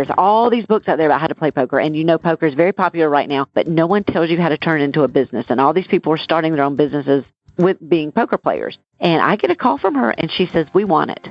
there's all these books out there about how to play poker, and you know poker is very popular right now, but no one tells you how to turn into a business. And all these people are starting their own businesses with being poker players. And I get a call from her, and she says, We want it.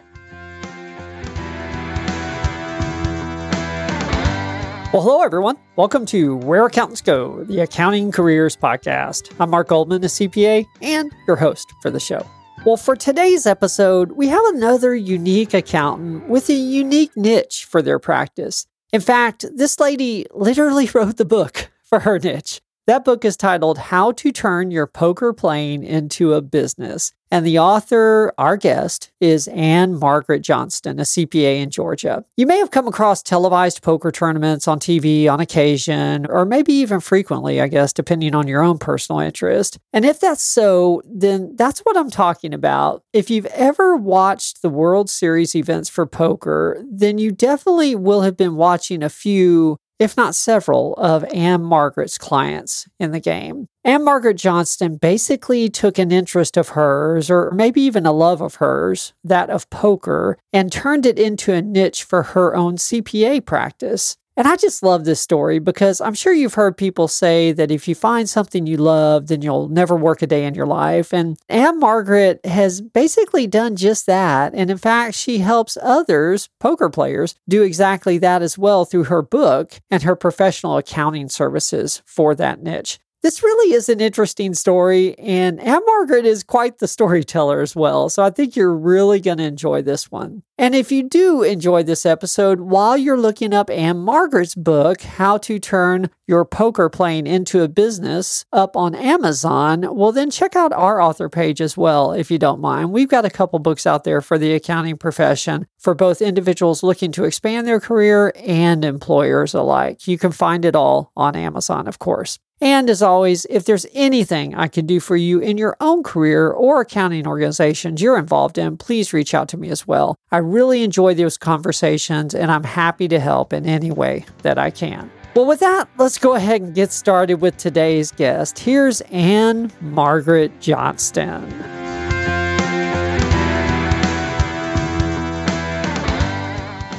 Well, hello, everyone. Welcome to Where Accountants Go, the Accounting Careers Podcast. I'm Mark Goldman, a CPA, and your host for the show. Well, for today's episode, we have another unique accountant with a unique niche for their practice. In fact, this lady literally wrote the book for her niche. That book is titled How to Turn Your Poker Playing into a Business. And the author, our guest, is Anne Margaret Johnston, a CPA in Georgia. You may have come across televised poker tournaments on TV on occasion, or maybe even frequently, I guess, depending on your own personal interest. And if that's so, then that's what I'm talking about. If you've ever watched the World Series events for poker, then you definitely will have been watching a few if not several, of Ann Margaret's clients in the game. Ann Margaret Johnston basically took an interest of hers, or maybe even a love of hers, that of poker, and turned it into a niche for her own CPA practice. And I just love this story because I'm sure you've heard people say that if you find something you love, then you'll never work a day in your life. And Ann Margaret has basically done just that. And in fact, she helps others, poker players, do exactly that as well through her book and her professional accounting services for that niche. This really is an interesting story, and Ann Margaret is quite the storyteller as well. So I think you're really going to enjoy this one. And if you do enjoy this episode, while you're looking up Ann Margaret's book, How to Turn Your Poker Playing into a Business, up on Amazon, well, then check out our author page as well, if you don't mind. We've got a couple books out there for the accounting profession for both individuals looking to expand their career and employers alike. You can find it all on Amazon, of course. And as always, if there's anything I can do for you in your own career or accounting organizations you're involved in, please reach out to me as well. I really enjoy those conversations and I'm happy to help in any way that I can. Well, with that, let's go ahead and get started with today's guest. Here's Anne Margaret Johnston.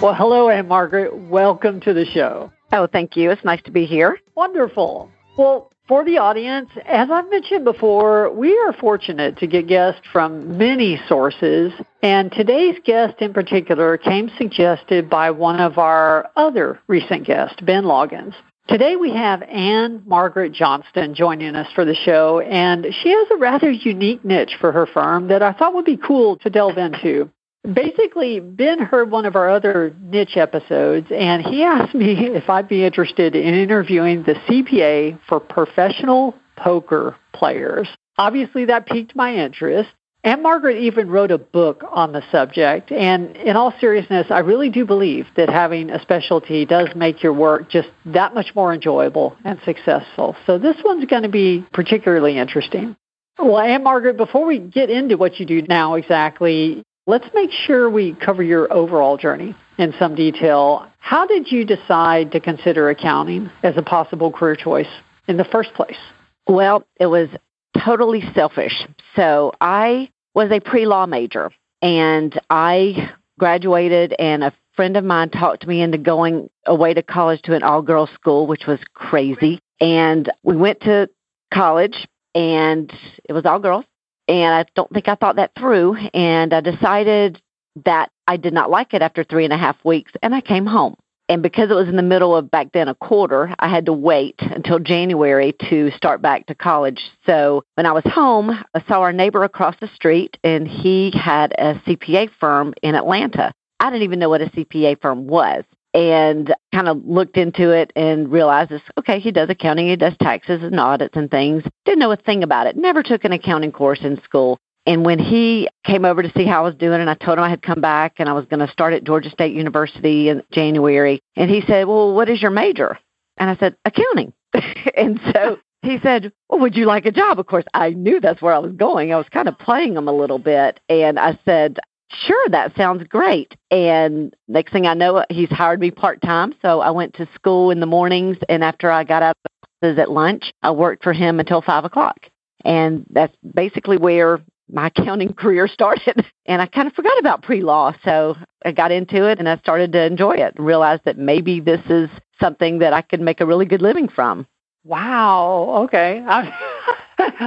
Well, hello, Anne Margaret. Welcome to the show. Oh, thank you. It's nice to be here. Wonderful. Well, for the audience, as I've mentioned before, we are fortunate to get guests from many sources, and today's guest in particular came suggested by one of our other recent guests, Ben Loggins. Today we have Ann Margaret Johnston joining us for the show, and she has a rather unique niche for her firm that I thought would be cool to delve into. Basically, Ben heard one of our other niche episodes, and he asked me if I'd be interested in interviewing the CPA for professional poker players. Obviously, that piqued my interest. And Margaret even wrote a book on the subject. And in all seriousness, I really do believe that having a specialty does make your work just that much more enjoyable and successful. So this one's going to be particularly interesting. Well, Ann Margaret, before we get into what you do now exactly, Let's make sure we cover your overall journey in some detail. How did you decide to consider accounting as a possible career choice in the first place? Well, it was totally selfish. So I was a pre law major and I graduated, and a friend of mine talked me into going away to college to an all girls school, which was crazy. And we went to college, and it was all girls and I don't think I thought that through. And I decided that I did not like it after three and a half weeks, and I came home. And because it was in the middle of back then a quarter, I had to wait until January to start back to college. So when I was home, I saw our neighbor across the street, and he had a CPA firm in Atlanta. I didn't even know what a CPA firm was and kind of looked into it and realized this okay he does accounting he does taxes and audits and things didn't know a thing about it never took an accounting course in school and when he came over to see how I was doing and I told him I had come back and I was going to start at Georgia State University in January and he said well what is your major and I said accounting and so he said, Well, would you like a job? Of course, I knew that's where I was going. I was kind of playing him a little bit. And I said, sure, that sounds great. And next thing I know, he's hired me part time. So I went to school in the mornings, and after I got out of classes at lunch, I worked for him until five o'clock. And that's basically where my accounting career started. And I kind of forgot about pre law. So I got into it and I started to enjoy it and realized that maybe this is something that I could make a really good living from. Wow. Okay. I'm,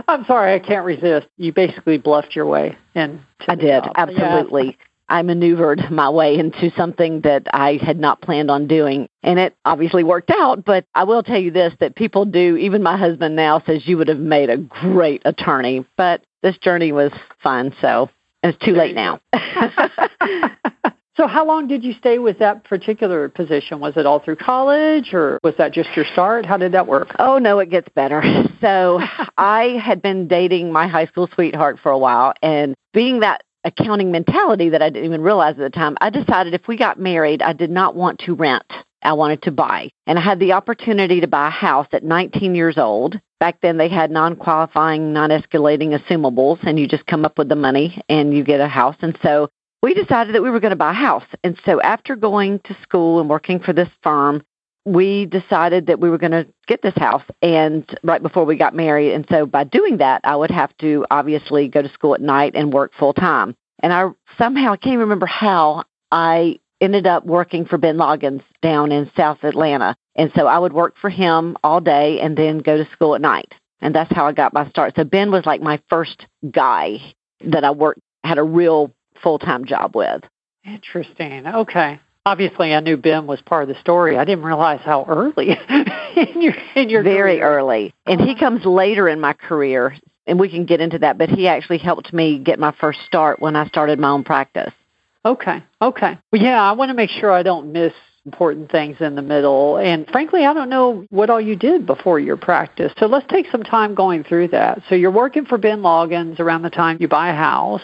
I'm sorry, I can't resist. You basically bluffed your way in. I did, job. absolutely. Yeah. I maneuvered my way into something that I had not planned on doing. And it obviously worked out, but I will tell you this that people do, even my husband now says you would have made a great attorney, but this journey was fun. So it's too late now. so, how long did you stay with that particular position? Was it all through college or was that just your start? How did that work? Oh, no, it gets better. So, I had been dating my high school sweetheart for a while, and being that accounting mentality that I didn't even realize at the time, I decided if we got married, I did not want to rent. I wanted to buy. And I had the opportunity to buy a house at 19 years old. Back then, they had non qualifying, non escalating assumables, and you just come up with the money and you get a house. And so we decided that we were going to buy a house. And so after going to school and working for this firm, we decided that we were going to get this house and right before we got married. And so by doing that i would have to obviously go to school at night and work full time and i somehow i can't remember how i ended up working for ben loggins down in south atlanta. And so i would work for him all day and then go to school at night. And that's how i got my start. So ben was like my first guy that i worked had a real full time job with interesting okay obviously I knew Ben was part of the story. I didn't realize how early in your in your very career. early. And he comes later in my career, and we can get into that. But he actually helped me get my first start when I started my own practice. Okay, okay. Well, yeah, I want to make sure I don't miss important things in the middle. And frankly, I don't know what all you did before your practice. So let's take some time going through that. So you're working for Ben Loggins around the time you buy a house.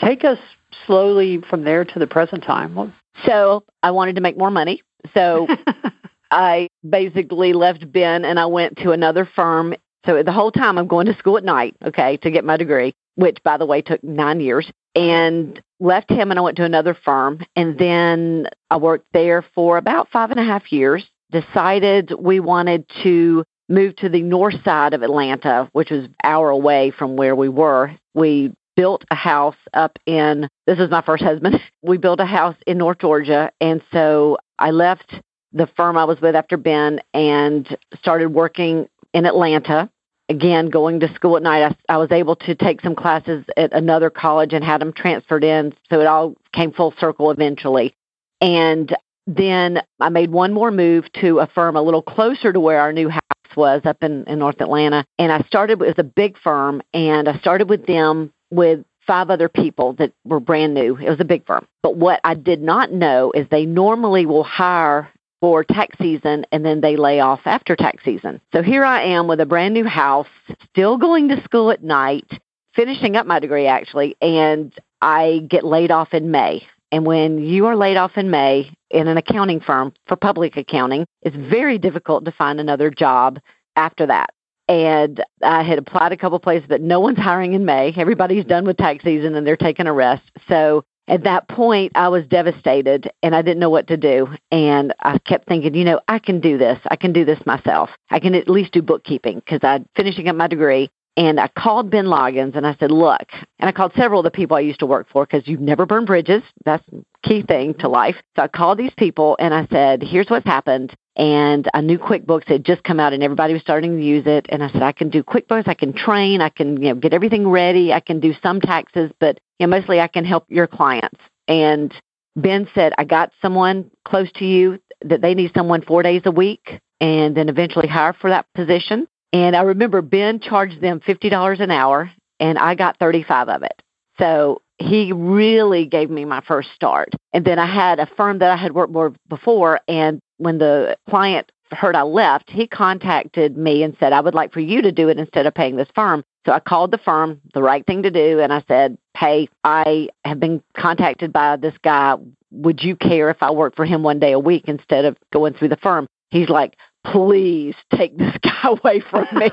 Take us slowly from there to the present time. So I wanted to make more money. So I basically left Ben and I went to another firm. So the whole time I'm going to school at night, okay, to get my degree, which by the way took nine years, and left him and I went to another firm. And then I worked there for about five and a half years. Decided we wanted to move to the north side of Atlanta, which was an hour away from where we were. We built a house up in this is my first husband. We built a house in North Georgia and so I left the firm I was with after Ben and started working in Atlanta. Again, going to school at night, I, I was able to take some classes at another college and had them transferred in. So it all came full circle eventually. And then I made one more move to a firm a little closer to where our new house was up in, in North Atlanta. And I started with a big firm and I started with them with five other people that were brand new. It was a big firm. But what I did not know is they normally will hire for tax season and then they lay off after tax season. So here I am with a brand new house, still going to school at night, finishing up my degree actually, and I get laid off in May. And when you are laid off in May in an accounting firm for public accounting, it's very difficult to find another job after that and I had applied a couple places, but no one's hiring in May. Everybody's done with tax season and they're taking a rest. So at that point, I was devastated and I didn't know what to do. And I kept thinking, you know, I can do this. I can do this myself. I can at least do bookkeeping because I'm finishing up my degree. And I called Ben Loggins and I said, look, and I called several of the people I used to work for because you've never burned bridges. That's key thing to life. So I called these people and I said, here's what's happened and I knew QuickBooks had just come out and everybody was starting to use it. And I said, I can do QuickBooks, I can train, I can you know get everything ready, I can do some taxes, but you know, mostly I can help your clients. And Ben said, I got someone close to you that they need someone four days a week and then eventually hire for that position. And I remember Ben charged them fifty dollars an hour and I got thirty five of it. So he really gave me my first start. And then I had a firm that I had worked for before, and when the client heard I left, he contacted me and said, I would like for you to do it instead of paying this firm. So I called the firm, the right thing to do, and I said, Hey, I have been contacted by this guy. Would you care if I work for him one day a week instead of going through the firm? He's like, Please take this guy away from me.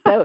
so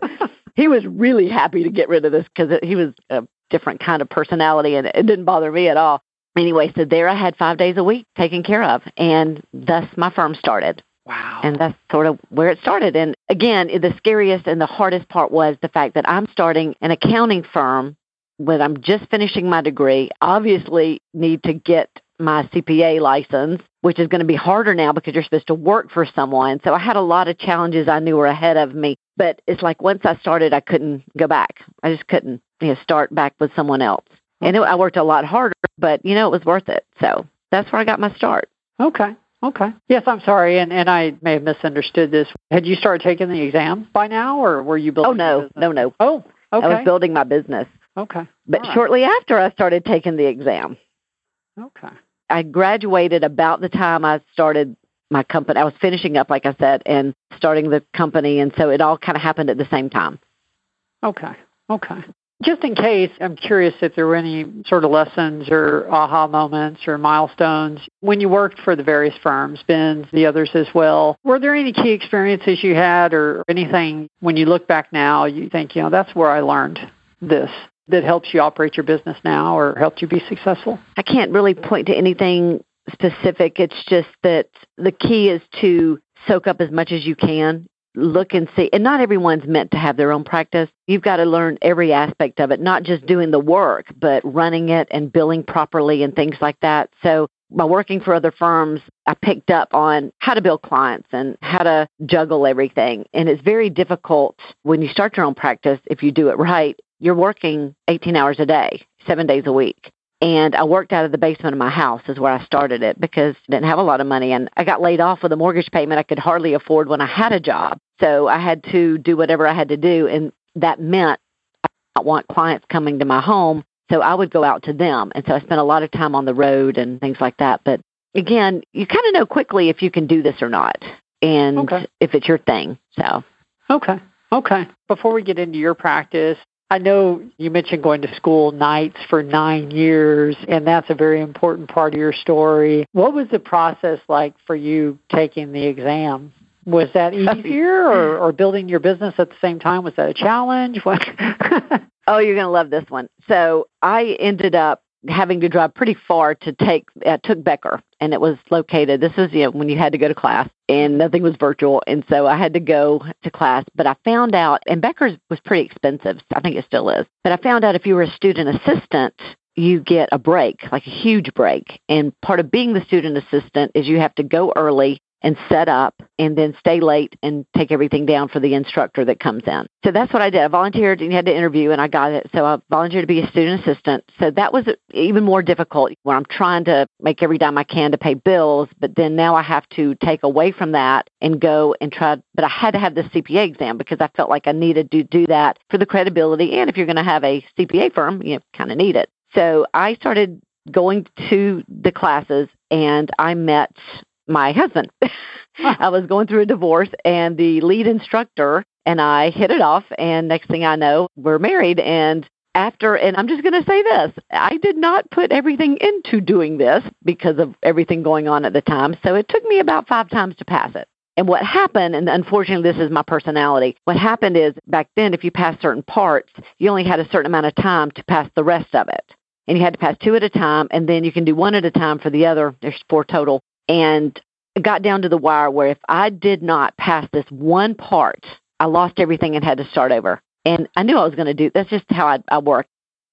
he was really happy to get rid of this because he was a different kind of personality and it didn't bother me at all. Anyway, so there I had five days a week taken care of, and thus my firm started. Wow. And that's sort of where it started. And again, the scariest and the hardest part was the fact that I'm starting an accounting firm when I'm just finishing my degree, obviously need to get my CPA license, which is going to be harder now because you're supposed to work for someone. So I had a lot of challenges I knew were ahead of me. But it's like once I started, I couldn't go back. I just couldn't you know, start back with someone else. And it, I worked a lot harder, but you know, it was worth it. So that's where I got my start. Okay. Okay. Yes, I'm sorry, and, and I may have misunderstood this. Had you started taking the exam by now, or were you building? Oh no, no, no. Oh, okay. I was building my business. Okay. But right. shortly after, I started taking the exam. Okay. I graduated about the time I started my company. I was finishing up, like I said, and starting the company, and so it all kind of happened at the same time. Okay. Okay. Just in case, I'm curious if there were any sort of lessons or aha moments or milestones when you worked for the various firms, Ben's, the others as well. Were there any key experiences you had or anything when you look back now you think, you know, that's where I learned this that helps you operate your business now or helped you be successful? I can't really point to anything specific. It's just that the key is to soak up as much as you can look and see. And not everyone's meant to have their own practice. You've got to learn every aspect of it, not just doing the work, but running it and billing properly and things like that. So by working for other firms, I picked up on how to build clients and how to juggle everything. And it's very difficult when you start your own practice if you do it right. You're working 18 hours a day, seven days a week. And I worked out of the basement of my house is where I started it because I didn't have a lot of money and I got laid off with a mortgage payment I could hardly afford when I had a job. So I had to do whatever I had to do and that meant I did not want clients coming to my home. So I would go out to them. And so I spent a lot of time on the road and things like that. But again, you kind of know quickly if you can do this or not and okay. if it's your thing. So Okay. Okay. Before we get into your practice, I know you mentioned going to school nights for nine years, and that's a very important part of your story. What was the process like for you taking the exam? Was that easier, or, or building your business at the same time? Was that a challenge? oh, you're going to love this one. So I ended up having to drive pretty far to take uh, took Becker and it was located this was you know when you had to go to class and nothing was virtual and so I had to go to class but I found out and Becker's was pretty expensive I think it still is but I found out if you were a student assistant you get a break like a huge break and part of being the student assistant is you have to go early and set up and then stay late and take everything down for the instructor that comes in. So that's what I did. I volunteered and had to interview and I got it. So I volunteered to be a student assistant. So that was even more difficult when I'm trying to make every dime I can to pay bills, but then now I have to take away from that and go and try but I had to have the CPA exam because I felt like I needed to do that for the credibility and if you're going to have a CPA firm, you kind of need it. So I started going to the classes and I met my husband. I was going through a divorce, and the lead instructor and I hit it off. And next thing I know, we're married. And after, and I'm just going to say this I did not put everything into doing this because of everything going on at the time. So it took me about five times to pass it. And what happened, and unfortunately, this is my personality. What happened is back then, if you passed certain parts, you only had a certain amount of time to pass the rest of it. And you had to pass two at a time, and then you can do one at a time for the other. There's four total and got down to the wire where if I did not pass this one part, I lost everything and had to start over. And I knew I was going to do. That's just how I, I work.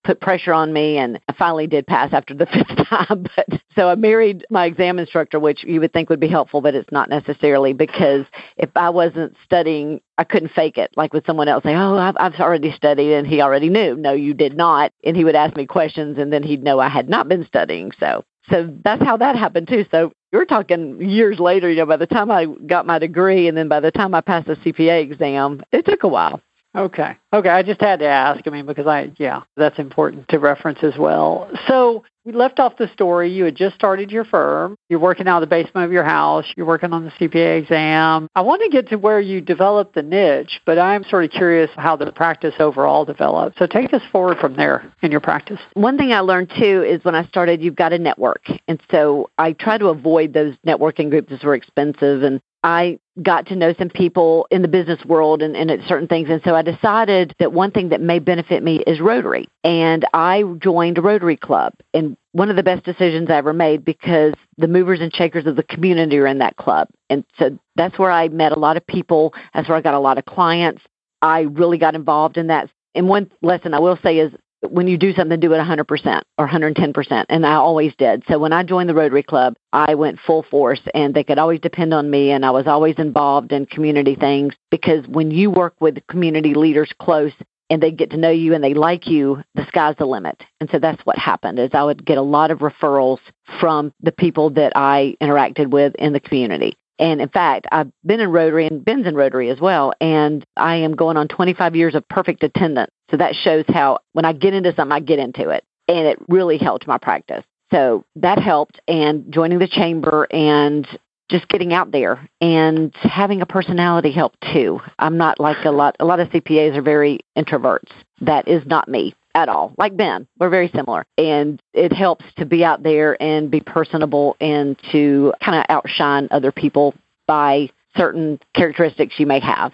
Put pressure on me, and I finally did pass after the fifth time. But so I married my exam instructor, which you would think would be helpful, but it's not necessarily because if I wasn't studying, I couldn't fake it. Like with someone else say, "Oh, I've, I've already studied," and he already knew. No, you did not. And he would ask me questions, and then he'd know I had not been studying. So so that's how that happened too. So you're talking years later, you know, by the time I got my degree and then by the time I passed the CPA exam, it took a while. Okay. Okay. I just had to ask. I mean, because I, yeah, that's important to reference as well. So we left off the story. You had just started your firm. You're working out of the basement of your house. You're working on the CPA exam. I want to get to where you developed the niche, but I'm sort of curious how the practice overall developed. So take us forward from there in your practice. One thing I learned too is when I started, you've got to network. And so I try to avoid those networking groups that were expensive and I got to know some people in the business world and, and certain things. And so I decided that one thing that may benefit me is Rotary. And I joined a Rotary Club. And one of the best decisions I ever made because the movers and shakers of the community are in that club. And so that's where I met a lot of people. That's where I got a lot of clients. I really got involved in that. And one lesson I will say is when you do something, do it 100% or 110%. And I always did. So when I joined the Rotary Club, I went full force and they could always depend on me. And I was always involved in community things because when you work with community leaders close, and they get to know you and they like you, the sky's the limit. And so that's what happened is I would get a lot of referrals from the people that I interacted with in the community. And in fact, I've been in Rotary and Ben's in Rotary as well. And I am going on 25 years of perfect attendance. So that shows how when I get into something, I get into it. And it really helped my practice. So that helped. And joining the chamber and just getting out there and having a personality help too. I'm not like a lot a lot of CPAs are very introverts. That is not me at all. Like Ben, we're very similar. And it helps to be out there and be personable and to kind of outshine other people by certain characteristics you may have.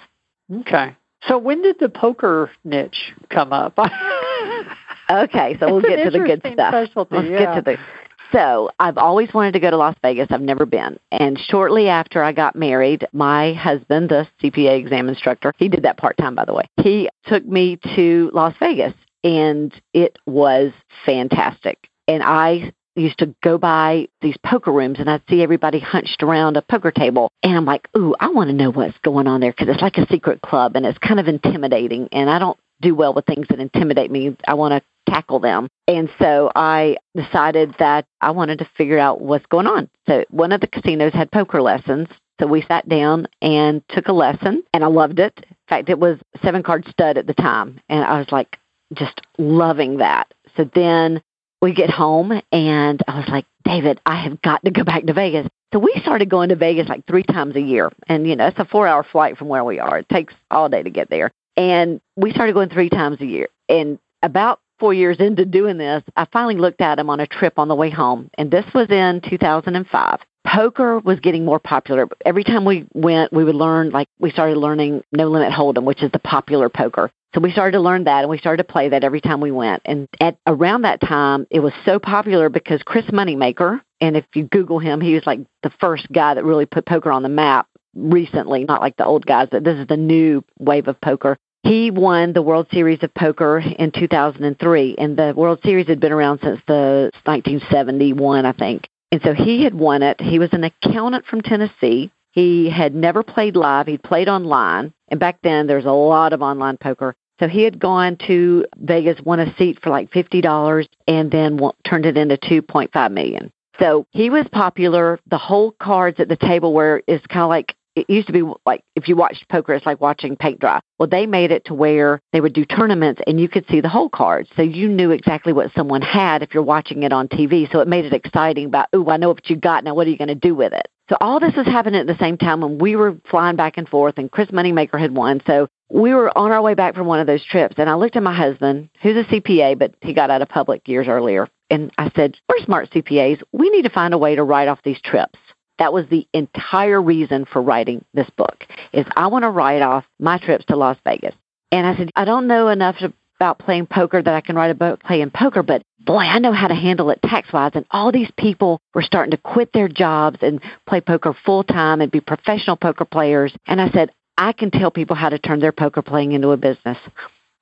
Okay. So when did the poker niche come up? okay, so we'll get to the good stuff. Let's yeah. get to the so I've always wanted to go to Las Vegas. I've never been. And shortly after I got married, my husband, the CPA exam instructor, he did that part time, by the way, he took me to Las Vegas and it was fantastic. And I used to go by these poker rooms and I'd see everybody hunched around a poker table. And I'm like, ooh, I want to know what's going on there because it's like a secret club and it's kind of intimidating. And I don't do well with things that intimidate me. I want to tackle them. And so I decided that I wanted to figure out what's going on. So one of the casinos had poker lessons. So we sat down and took a lesson and I loved it. In fact, it was seven card stud at the time. And I was like just loving that. So then we get home and I was like, David, I have got to go back to Vegas. So we started going to Vegas like three times a year. And, you know, it's a four hour flight from where we are. It takes all day to get there. And we started going three times a year. And about four years into doing this, I finally looked at him on a trip on the way home. And this was in 2005. Poker was getting more popular. Every time we went, we would learn, like, we started learning No Limit Hold'em, which is the popular poker. So we started to learn that and we started to play that every time we went. And at around that time, it was so popular because Chris Moneymaker, and if you Google him, he was like the first guy that really put poker on the map recently, not like the old guys, but this is the new wave of poker. He won the World Series of Poker in 2003, and the World Series had been around since the 1971, I think. And so he had won it. He was an accountant from Tennessee. He had never played live. He'd played online. And back then, there's a lot of online poker. So he had gone to Vegas, won a seat for like $50, and then turned it into 2.5 million. So he was popular. The hole cards at the table were it's kind of like it used to be like if you watched poker, it's like watching paint dry. Well, they made it to where they would do tournaments and you could see the hole cards. So you knew exactly what someone had if you're watching it on TV. So it made it exciting about, oh, I know what you got. Now, what are you going to do with it? So all this was happening at the same time when we were flying back and forth and Chris Moneymaker had won. So we were on our way back from one of those trips and I looked at my husband, who's a CPA, but he got out of public years earlier. And I said, we're smart CPAs. We need to find a way to write off these trips. That was the entire reason for writing this book is I want to write off my trips to Las Vegas. And I said, I don't know enough about playing poker that I can write a book playing poker, but boy, I know how to handle it tax wise. And all these people were starting to quit their jobs and play poker full time and be professional poker players. And I said, I can tell people how to turn their poker playing into a business.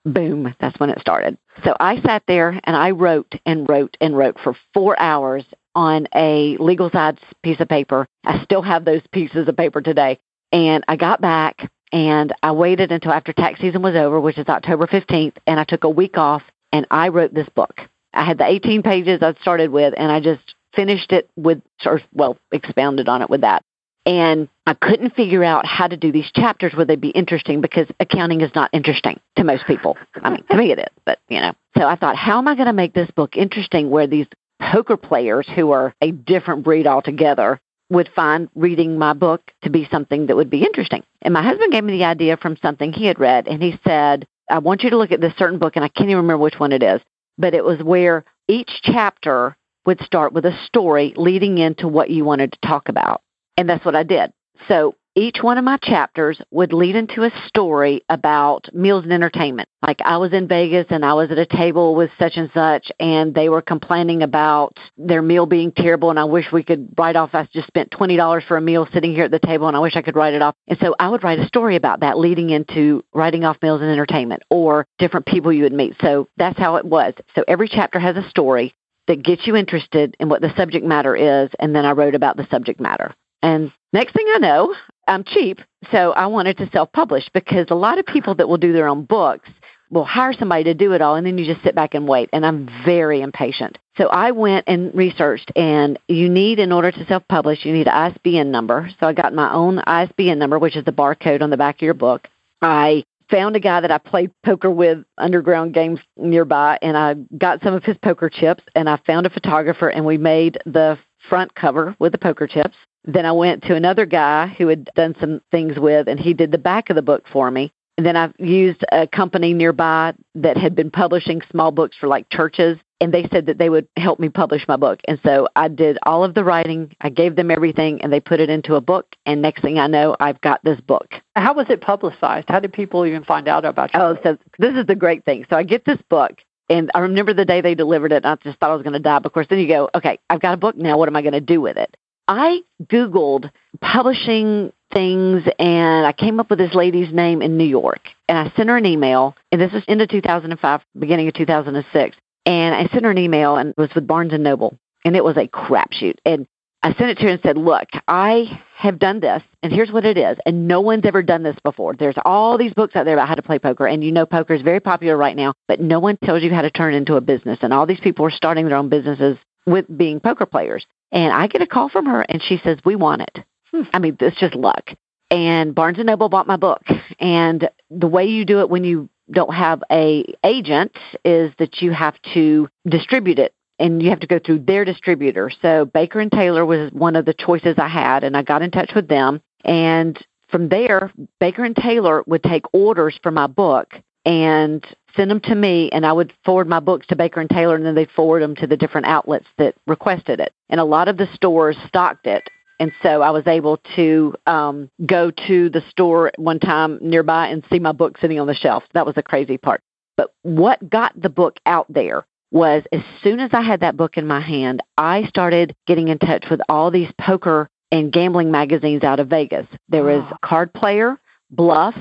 Boom, that's when it started. So I sat there and I wrote and wrote and wrote for four hours on a legal size piece of paper. I still have those pieces of paper today. And I got back and I waited until after tax season was over, which is October 15th, and I took a week off and I wrote this book. I had the 18 pages I started with and I just finished it with, or well, expounded on it with that. And I couldn't figure out how to do these chapters where they'd be interesting because accounting is not interesting to most people. I mean, to me it is, but you know. So I thought, how am I going to make this book interesting where these poker players who are a different breed altogether would find reading my book to be something that would be interesting. And my husband gave me the idea from something he had read, and he said, I want you to look at this certain book, and I can't even remember which one it is, but it was where each chapter would start with a story leading into what you wanted to talk about. And that's what I did. So each one of my chapters would lead into a story about meals and entertainment. Like I was in Vegas and I was at a table with such and such and they were complaining about their meal being terrible and I wish we could write off I just spent $20 for a meal sitting here at the table and I wish I could write it off. And so I would write a story about that leading into writing off meals and entertainment or different people you would meet. So that's how it was. So every chapter has a story that gets you interested in what the subject matter is and then I wrote about the subject matter. And next thing I know, I'm cheap, so I wanted to self publish because a lot of people that will do their own books will hire somebody to do it all and then you just sit back and wait. And I'm very impatient. So I went and researched and you need, in order to self publish, you need an ISBN number. So I got my own ISBN number, which is the barcode on the back of your book. I found a guy that I played poker with underground games nearby and I got some of his poker chips and I found a photographer and we made the front cover with the poker chips. Then I went to another guy who had done some things with, and he did the back of the book for me. And then I used a company nearby that had been publishing small books for like churches, and they said that they would help me publish my book. And so I did all of the writing, I gave them everything, and they put it into a book. And next thing I know, I've got this book. How was it publicized? How did people even find out about you? Oh, so this is the great thing. So I get this book, and I remember the day they delivered it, and I just thought I was going to die. But of course, then you go, okay, I've got a book now. What am I going to do with it? I Googled publishing things and I came up with this lady's name in New York. And I sent her an email, and this was into 2005, beginning of 2006. And I sent her an email, and it was with Barnes and Noble, and it was a crapshoot. And I sent it to her and said, Look, I have done this, and here's what it is. And no one's ever done this before. There's all these books out there about how to play poker, and you know poker is very popular right now, but no one tells you how to turn into a business. And all these people are starting their own businesses with being poker players. And I get a call from her, and she says, "We want it." Hmm. I mean, it's just luck. And Barnes and Noble bought my book, and the way you do it when you don't have a agent is that you have to distribute it and you have to go through their distributor. So Baker and Taylor was one of the choices I had and I got in touch with them and from there Baker and Taylor would take orders for my book and send them to me and I would forward my books to Baker and Taylor and then they'd forward them to the different outlets that requested it. And a lot of the stores stocked it. And so I was able to um, go to the store one time nearby and see my book sitting on the shelf. That was the crazy part. But what got the book out there was as soon as I had that book in my hand, I started getting in touch with all these poker and gambling magazines out of Vegas. There was Card Player, Bluff,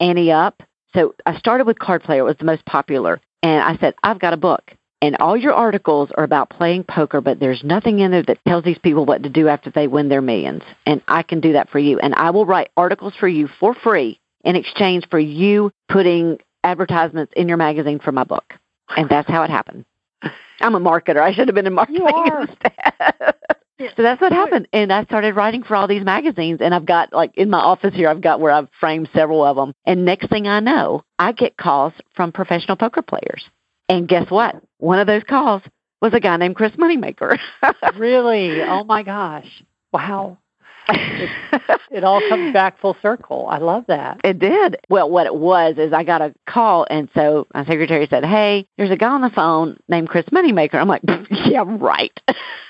Ante Up, so I started with Card Player, it was the most popular. And I said, I've got a book. And all your articles are about playing poker, but there's nothing in there that tells these people what to do after they win their millions. And I can do that for you. And I will write articles for you for free in exchange for you putting advertisements in your magazine for my book. And that's how it happened. I'm a marketer. I should have been in marketing instead. So that's what happened. And I started writing for all these magazines. And I've got, like, in my office here, I've got where I've framed several of them. And next thing I know, I get calls from professional poker players. And guess what? One of those calls was a guy named Chris Moneymaker. really? Oh my gosh. Wow it, it all comes back full circle. I love that. It did. Well, what it was is I got a call, and so my secretary said, "Hey, there's a guy on the phone named Chris Moneymaker." I'm like, "Yeah, right."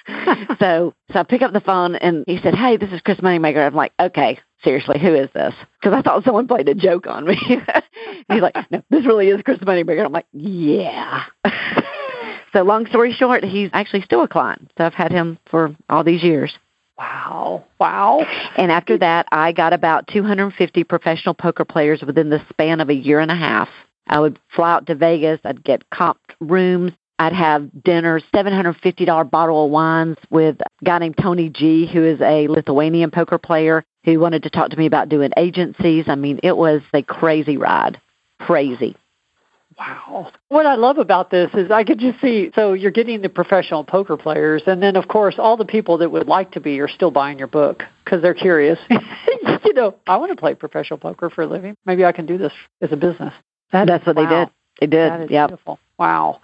so, so I pick up the phone, and he said, "Hey, this is Chris Moneymaker." I'm like, "Okay." Seriously, who is this? Because I thought someone played a joke on me. He's like, no, this really is Chris Moneymaker. I'm like, yeah. so long story short, he's actually still a client. So I've had him for all these years. Wow. Wow. And after that, I got about 250 professional poker players within the span of a year and a half. I would fly out to Vegas. I'd get comped rooms. I'd have dinners, $750 bottle of wines with a guy named Tony G, who is a Lithuanian poker player who wanted to talk to me about doing agencies. I mean, it was a crazy ride. Crazy. Wow. What I love about this is I could just see so you're getting the professional poker players, and then, of course, all the people that would like to be are still buying your book because they're curious. you know, I want to play professional poker for a living. Maybe I can do this as a business. That, That's what wow. they did. They did. That is yep. beautiful. Wow.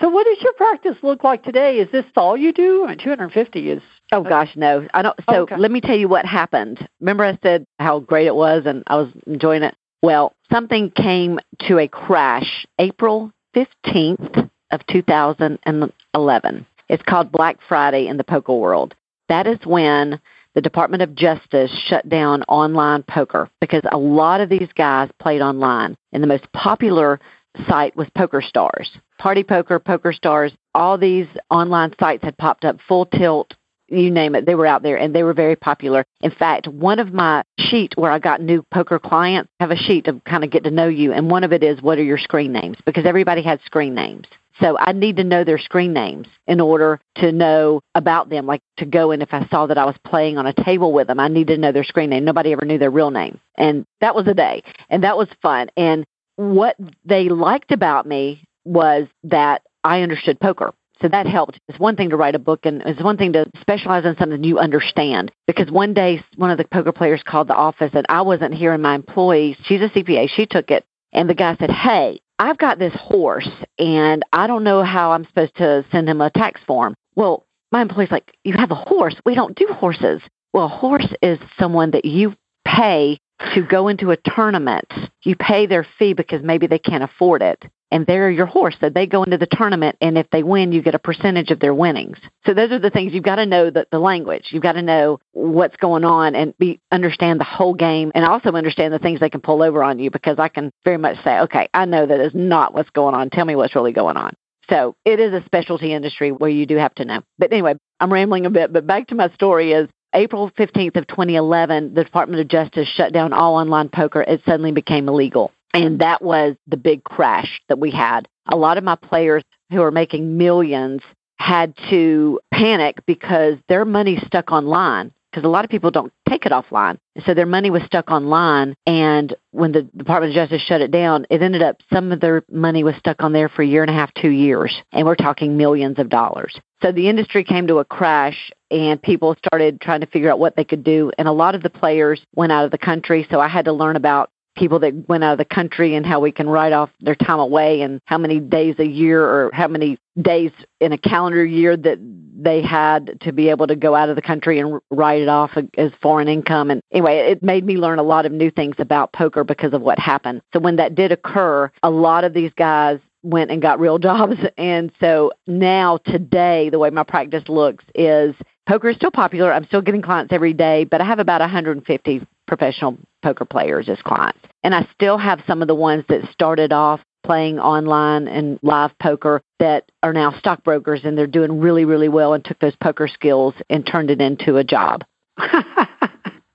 So, what does your practice look like today? Is this all you do? I mean, 250 is. Oh gosh, no. I don't. So okay. let me tell you what happened. Remember, I said how great it was, and I was enjoying it. Well, something came to a crash April 15th of 2011. It's called Black Friday in the poker world. That is when the Department of Justice shut down online poker because a lot of these guys played online. And the most popular site was Poker Stars. Party Poker, Poker Stars, all these online sites had popped up, Full Tilt, you name it, they were out there and they were very popular. In fact, one of my sheet where I got new poker clients have a sheet to kind of get to know you, and one of it is what are your screen names because everybody had screen names. So I need to know their screen names in order to know about them, like to go and if I saw that I was playing on a table with them, I need to know their screen name. Nobody ever knew their real name. And that was a day. And that was fun. And what they liked about me was that I understood poker. So that helped. It's one thing to write a book and it's one thing to specialize in something you understand. Because one day one of the poker players called the office and I wasn't here and my employee, she's a CPA, she took it and the guy said, Hey, I've got this horse and I don't know how I'm supposed to send him a tax form. Well, my employee's like, You have a horse. We don't do horses. Well, a horse is someone that you pay to go into a tournament. You pay their fee because maybe they can't afford it. And they're your horse. So they go into the tournament, and if they win, you get a percentage of their winnings. So those are the things you've got to know the, the language. You've got to know what's going on and be understand the whole game, and also understand the things they can pull over on you. Because I can very much say, okay, I know that is not what's going on. Tell me what's really going on. So it is a specialty industry where you do have to know. But anyway, I'm rambling a bit. But back to my story is April 15th of 2011, the Department of Justice shut down all online poker. It suddenly became illegal. And that was the big crash that we had. A lot of my players who are making millions had to panic because their money stuck online because a lot of people don't take it offline. So their money was stuck online. And when the Department of Justice shut it down, it ended up some of their money was stuck on there for a year and a half, two years. And we're talking millions of dollars. So the industry came to a crash and people started trying to figure out what they could do. And a lot of the players went out of the country. So I had to learn about people that went out of the country and how we can write off their time away and how many days a year or how many days in a calendar year that they had to be able to go out of the country and write it off as foreign income. And anyway, it made me learn a lot of new things about poker because of what happened. So when that did occur, a lot of these guys went and got real jobs. And so now, today, the way my practice looks is poker is still popular. I'm still getting clients every day, but I have about 150 professional poker players as clients. And I still have some of the ones that started off playing online and live poker that are now stockbrokers and they're doing really, really well and took those poker skills and turned it into a job. so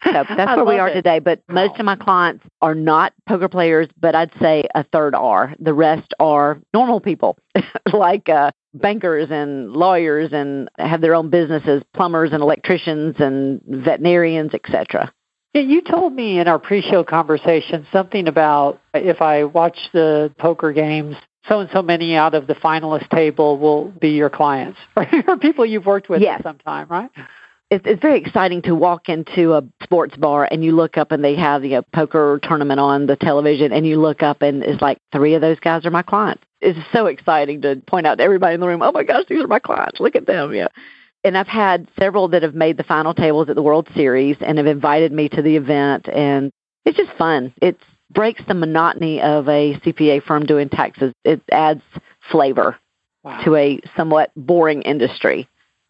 that's where we are it. today. But most of my clients are not poker players, but I'd say a third are. The rest are normal people, like uh, bankers and lawyers, and have their own businesses, plumbers and electricians and veterinarians, etc. Yeah, you told me in our pre-show conversation something about if I watch the poker games, so and so many out of the finalist table will be your clients or people you've worked with Yes. at some time, right? it's, it's very exciting to walk into a sports bar and you look up and they have the uh, poker tournament on the television and you look up and it's like three of those guys are my clients. It's so exciting to point out to everybody in the room, oh my gosh, these are my clients. Look at them. Yeah. And I've had several that have made the final tables at the World Series and have invited me to the event and it's just fun. It breaks the monotony of a CPA firm doing taxes. It adds flavor Wow. to a somewhat boring industry.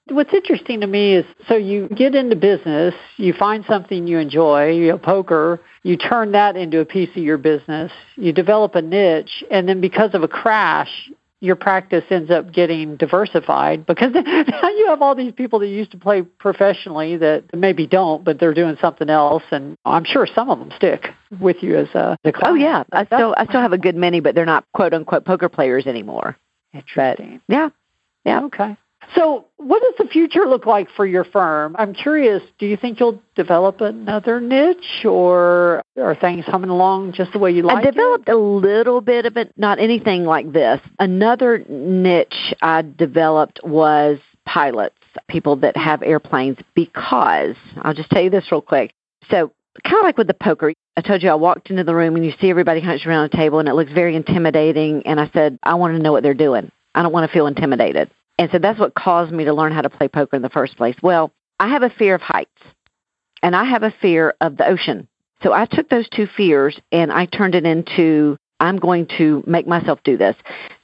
What's interesting to me is so you get into business, you find something you enjoy, you know, poker, you turn that into a piece of your business, you develop a niche, and then because of a crash, your practice ends up getting diversified because now you have all these people that used to play professionally that maybe don't, but they're doing something else, and I'm sure some of them stick with you as a, a Oh yeah, I still I still have a good many, but they're not quote unquote poker players anymore. Interesting. Yeah, yeah. Okay. So, what does the future look like for your firm? I'm curious, do you think you'll develop another niche or are things humming along just the way you like I developed a little bit of it, not anything like this. Another niche I developed was pilots, people that have airplanes, because I'll just tell you this real quick. So, kind of like with the poker, I told you I walked into the room and you see everybody hunched around a table and it looks very intimidating. And I said, I want to know what they're doing. I don't want to feel intimidated. And so that's what caused me to learn how to play poker in the first place. Well, I have a fear of heights and I have a fear of the ocean. So I took those two fears and I turned it into I'm going to make myself do this.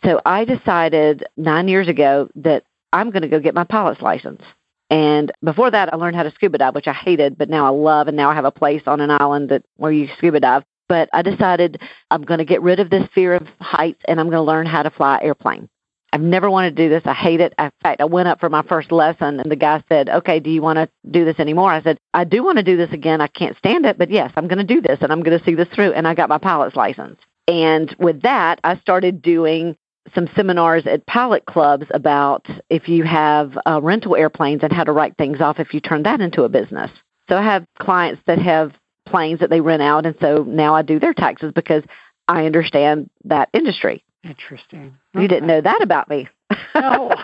So I decided nine years ago that I'm going to go get my pilot's license. And before that, I learned how to scuba dive, which I hated, but now I love. And now I have a place on an island that where you scuba dive. But I decided I'm going to get rid of this fear of heights and I'm going to learn how to fly airplane. I've never wanted to do this. I hate it. In fact, I went up for my first lesson and the guy said, Okay, do you want to do this anymore? I said, I do want to do this again. I can't stand it, but yes, I'm going to do this and I'm going to see this through. And I got my pilot's license. And with that, I started doing some seminars at pilot clubs about if you have uh, rental airplanes and how to write things off if you turn that into a business. So I have clients that have planes that they rent out, and so now I do their taxes because I understand that industry. Interesting. You didn't know that about me. no.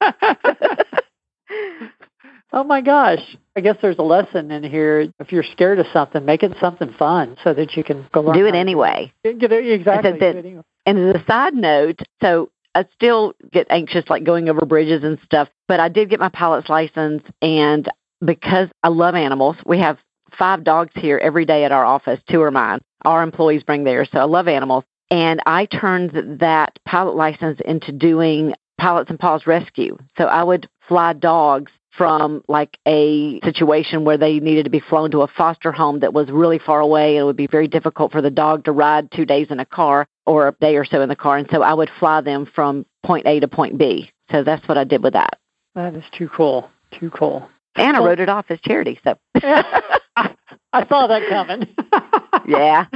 oh my gosh. I guess there's a lesson in here. If you're scared of something, make it something fun so that you can go learn. Do it anyway. It, exactly. That, anyway. And as a side note, so I still get anxious like going over bridges and stuff, but I did get my pilot's license and because I love animals, we have five dogs here every day at our office. Two are mine. Our employees bring theirs. So I love animals. And I turned that pilot license into doing Pilots N Paws rescue. So I would fly dogs from like a situation where they needed to be flown to a foster home that was really far away and it would be very difficult for the dog to ride two days in a car or a day or so in the car. And so I would fly them from point A to point B. So that's what I did with that. That is too cool. Too cool. And I wrote it off as charity. So I saw that coming. yeah.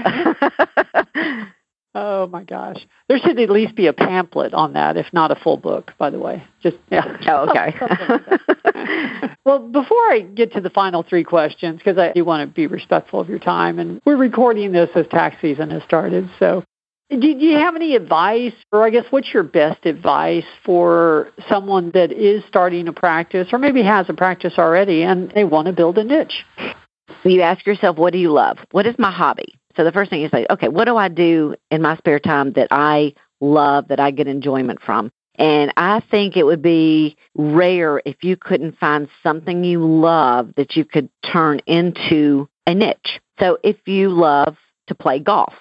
oh my gosh. There should at least be a pamphlet on that, if not a full book, by the way. Just yeah. Oh, okay. well, before I get to the final three questions, because I do want to be respectful of your time, and we're recording this as tax season has started, so do you have any advice, or I guess what's your best advice for someone that is starting a practice, or maybe has a practice already, and they want to build a niche? You ask yourself, what do you love? What is my hobby? So the first thing you say, okay, what do I do in my spare time that I love, that I get enjoyment from? And I think it would be rare if you couldn't find something you love that you could turn into a niche. So if you love to play golf,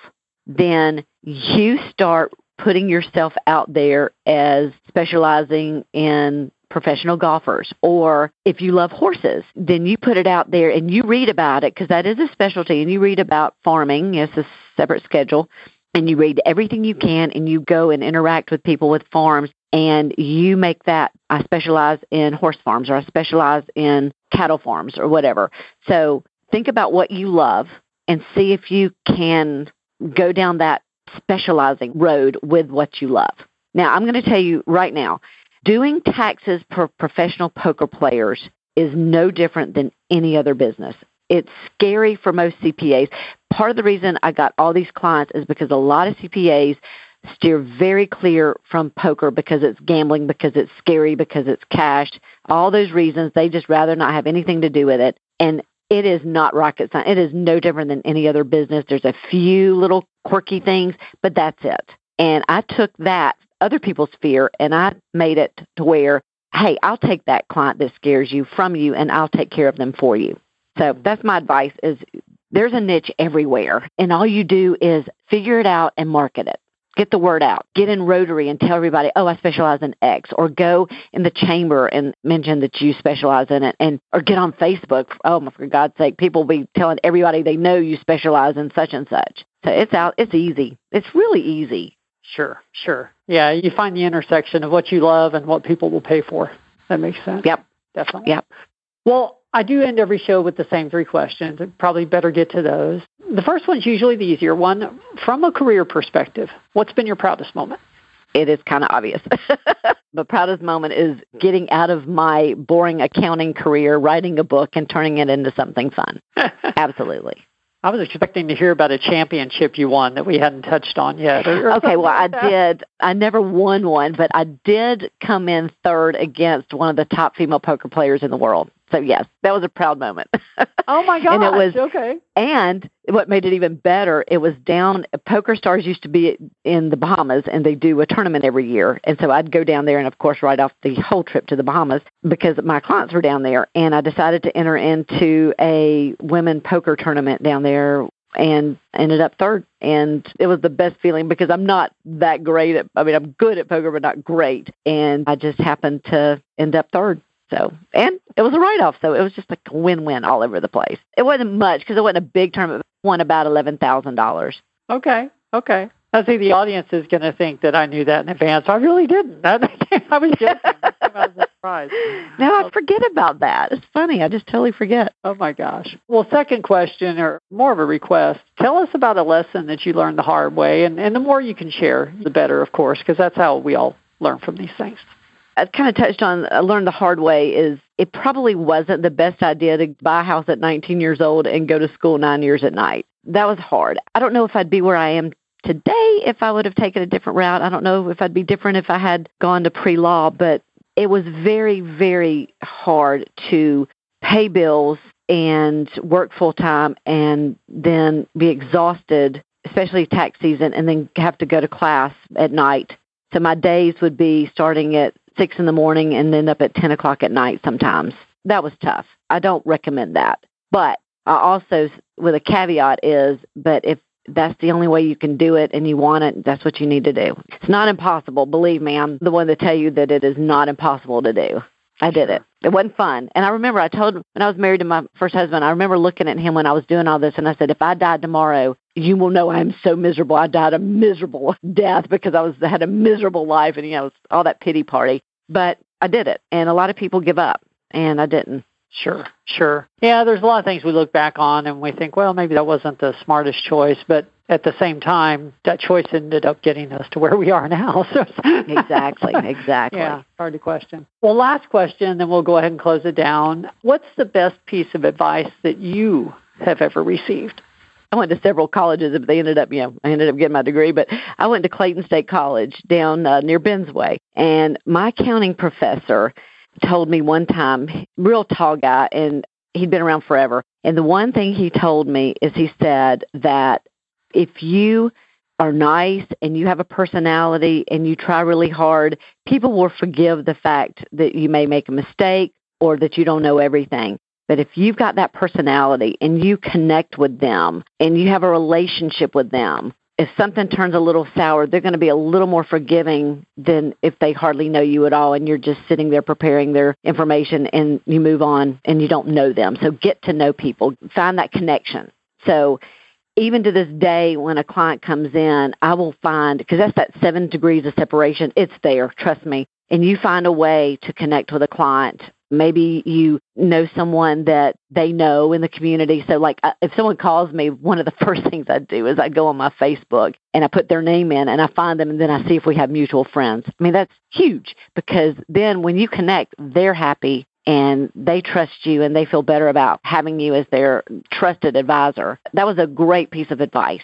then you start putting yourself out there as specializing in professional golfers. Or if you love horses, then you put it out there and you read about it because that is a specialty and you read about farming. It's a separate schedule. And you read everything you can and you go and interact with people with farms and you make that I specialize in horse farms or I specialize in cattle farms or whatever. So think about what you love and see if you can go down that specializing road with what you love. Now, I'm going to tell you right now, doing taxes for professional poker players is no different than any other business. It's scary for most CPAs. Part of the reason I got all these clients is because a lot of CPAs steer very clear from poker because it's gambling, because it's scary, because it's cash, all those reasons. They just rather not have anything to do with it. And it is not rocket science. It is no different than any other business. There's a few little quirky things, but that's it. And I took that, other people's fear, and I made it to where, hey, I'll take that client that scares you from you and I'll take care of them for you. So mm-hmm. that's my advice is there's a niche everywhere and all you do is figure it out and market it. Get the word out. Get in Rotary and tell everybody, oh, I specialize in X. Or go in the chamber and mention that you specialize in it. And or get on Facebook. Oh, for God's sake, people will be telling everybody they know you specialize in such and such. So it's out. It's easy. It's really easy. Sure, sure. Yeah, you find the intersection of what you love and what people will pay for. That makes sense. Yep. Definitely. Yep. Well, I do end every show with the same three questions. Probably better get to those. The first one's usually the easier one. From a career perspective, what's been your proudest moment? It is kind of obvious. the proudest moment is getting out of my boring accounting career, writing a book, and turning it into something fun. Absolutely. I was expecting to hear about a championship you won that we hadn't touched on yet. Okay, well, I did. I never won one, but I did come in third against one of the top female poker players in the world. So yes, that was a proud moment. Oh my god! and it was okay. And what made it even better, it was down. PokerStars used to be in the Bahamas, and they do a tournament every year. And so I'd go down there, and of course, write off the whole trip to the Bahamas because my clients were down there. And I decided to enter into a women poker tournament down there and ended up third. And it was the best feeling because I'm not that great at, I mean, I'm good at poker, but not great. And I just happened to end up third. So, and it was a write off. So it was just like a win win all over the place. It wasn't much because it wasn't a big tournament. It won about $11,000. Okay. Okay. I think the audience is going to think that I knew that in advance. I really didn't. I, I was joking. I was surprised. No, I forget about that. It's funny. I just totally forget. Oh my gosh. Well, second question, or more of a request. Tell us about a lesson that you learned the hard way, and and the more you can share, the better, of course, because that's how we all learn from these things. I kind of touched on. I learned the hard way is it probably wasn't the best idea to buy a house at 19 years old and go to school nine years at night. That was hard. I don't know if I'd be where I am today if I would have taken a different route. I don't know if I'd be different if I had gone to pre law, but it was very, very hard to pay bills and work full time and then be exhausted, especially tax season, and then have to go to class at night. So my days would be starting at six in the morning and end up at 10 o'clock at night sometimes. That was tough. I don't recommend that. But I also, with a caveat, is, but if that's the only way you can do it and you want it, that's what you need to do. It's not impossible. Believe me, I'm the one to tell you that it is not impossible to do. I did it. It wasn't fun. And I remember I told when I was married to my first husband, I remember looking at him when I was doing all this and I said, if I died tomorrow, you will know I am so miserable. I died a miserable death because I was had a miserable life and you know, all that pity party. But I did it. And a lot of people give up and I didn't. Sure, sure. Yeah, there's a lot of things we look back on and we think, well, maybe that wasn't the smartest choice, but at the same time, that choice ended up getting us to where we are now. So exactly, exactly. Yeah, hard to question. Well, last question, then we'll go ahead and close it down. What's the best piece of advice that you have ever received? I went to several colleges, but they ended up, you know, I ended up getting my degree. But I went to Clayton State College down uh, near Bensway, and my accounting professor told me one time, real tall guy, and he'd been around forever. And the one thing he told me is he said that if you are nice and you have a personality and you try really hard, people will forgive the fact that you may make a mistake or that you don't know everything. But if you've got that personality and you connect with them and you have a relationship with them, if something turns a little sour, they're going to be a little more forgiving than if they hardly know you at all and you're just sitting there preparing their information and you move on and you don't know them. So get to know people, find that connection. So even to this day, when a client comes in, I will find, because that's that seven degrees of separation, it's there, trust me. And you find a way to connect with a client Maybe you know someone that they know in the community. So, like, uh, if someone calls me, one of the first things I do is I go on my Facebook and I put their name in and I find them and then I see if we have mutual friends. I mean, that's huge because then when you connect, they're happy and they trust you and they feel better about having you as their trusted advisor. That was a great piece of advice.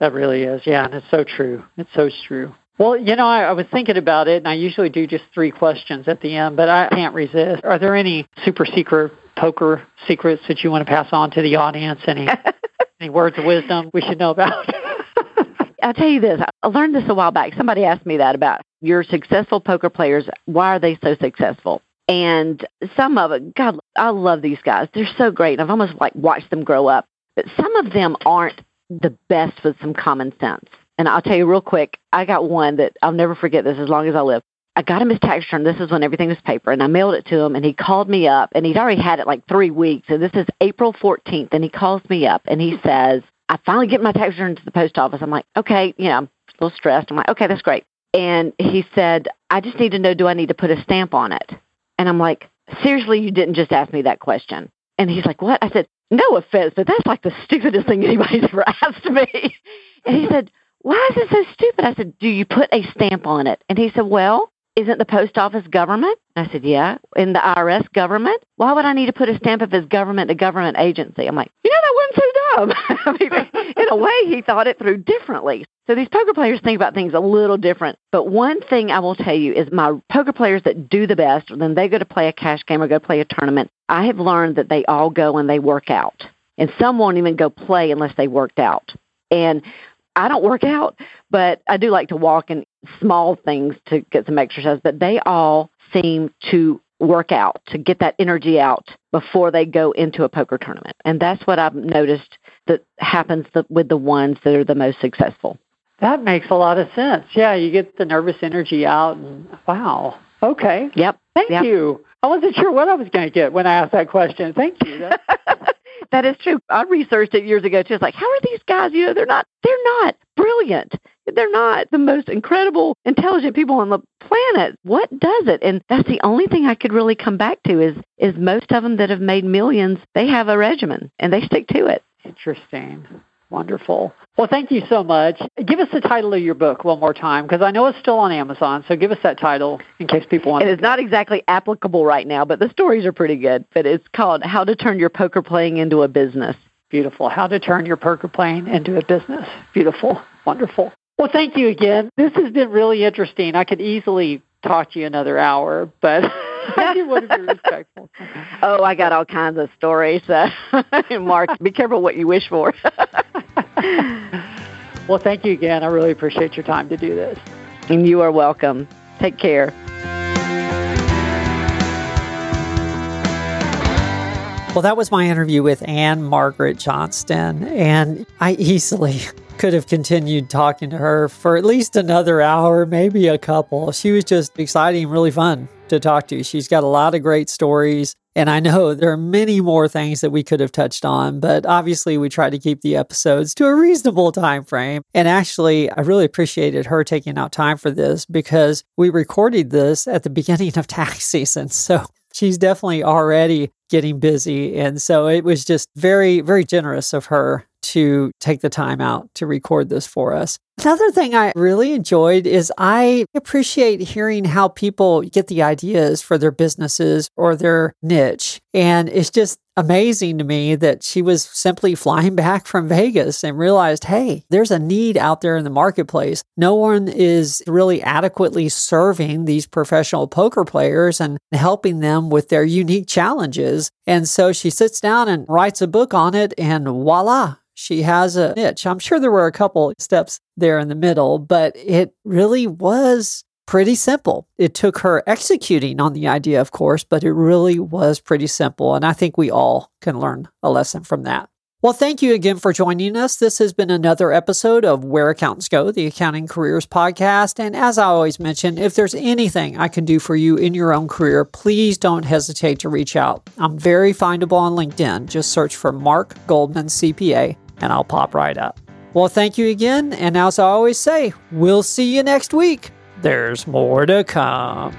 That really is. Yeah, and it's so true. It's so true. Well, you know, I, I, was thinking about it, and I usually do just three questions at the end, but I can't resist. Are there any super secret poker secrets that you want to pass on to the audience? Any any words of wisdom we should know about? I'll tell you this. I learned this a while back. Somebody asked me that about your successful poker players. Why are they so successful? And some of it, God, I love these guys. They're so great. And I've almost like watched them grow up. But some of them aren't the best with some common sense. And I'll tell you real quick, I got one that I'll never forget this as long as I live. I got him his tax return. This is when everything was paper, and I mailed it to him. And he called me up, and he'd already had it like three weeks. And this is April 14th, and he calls me up, and he says, "I finally get my tax return to the post office." I'm like, "Okay, you know, I'm a little stressed." I'm like, "Okay, that's great." And he said, "I just need to know, do I need to put a stamp on it?" And I'm like, "Seriously, you didn't just ask me that question?" And he's like, "What?" I said, "No offense, but that's like the stupidest thing anybody's ever asked me." And he said why is it so stupid? I said, do you put a stamp on it? And he said, well, isn't the post office government? I said, yeah. In the IRS government? Why would I need to put a stamp if it's government to government agency? I'm like, you know, that wasn't so dumb. I mean, in a way, he thought it through differently. So these poker players think about things a little different. But one thing I will tell you is my poker players that do the best, when they go to play a cash game or go play a tournament, I have learned that they all go and they work out. And some won't even go play unless they worked out. And I don't work out, but I do like to walk and small things to get some exercise. But they all seem to work out to get that energy out before they go into a poker tournament. And that's what I've noticed that happens with the ones that are the most successful. That makes a lot of sense. Yeah, you get the nervous energy out, and wow. Okay. Yep. Thank you. I wasn't sure what I was going to get when I asked that question. Thank you. that is true. I researched it years ago. Just like, how are these guys? You know, they're not. They're not brilliant. They're not the most incredible, intelligent people on the planet. What does it? And that's the only thing I could really come back to is is most of them that have made millions. They have a regimen and they stick to it. Interesting. Wonderful. Well, thank you so much. Give us the title of your book one more time because I know it's still on Amazon. So give us that title in case people want. And it's not exactly applicable right now, but the stories are pretty good. But it's called "How to Turn Your Poker Playing into a Business." Beautiful. How to turn your poker playing into a business. Beautiful. Wonderful. Well, thank you again. This has been really interesting. I could easily talk to you another hour, but I do want to be respectful. oh, I got all kinds of stories. Uh, Mark, be careful what you wish for. well, thank you again. I really appreciate your time to do this. And you are welcome. Take care. Well, that was my interview with Anne Margaret Johnston, and I easily could have continued talking to her for at least another hour, maybe a couple. She was just exciting, really fun to talk to. She's got a lot of great stories. And I know there are many more things that we could have touched on, but obviously we try to keep the episodes to a reasonable time frame. And actually, I really appreciated her taking out time for this because we recorded this at the beginning of tax season. So she's definitely already getting busy. And so it was just very, very generous of her to take the time out to record this for us. Another thing I really enjoyed is I appreciate hearing how people get the ideas for their businesses or their niche. And it's just amazing to me that she was simply flying back from Vegas and realized, hey, there's a need out there in the marketplace. No one is really adequately serving these professional poker players and helping them with their unique challenges. And so she sits down and writes a book on it, and voila, she has a niche. I'm sure there were a couple steps there in the middle, but it really was pretty simple. It took her executing on the idea, of course, but it really was pretty simple. And I think we all can learn a lesson from that. Well, thank you again for joining us. This has been another episode of Where Accountants Go, the Accounting Careers Podcast. And as I always mention, if there's anything I can do for you in your own career, please don't hesitate to reach out. I'm very findable on LinkedIn. Just search for Mark Goldman CPA and I'll pop right up. Well, thank you again. And as I always say, we'll see you next week. There's more to come.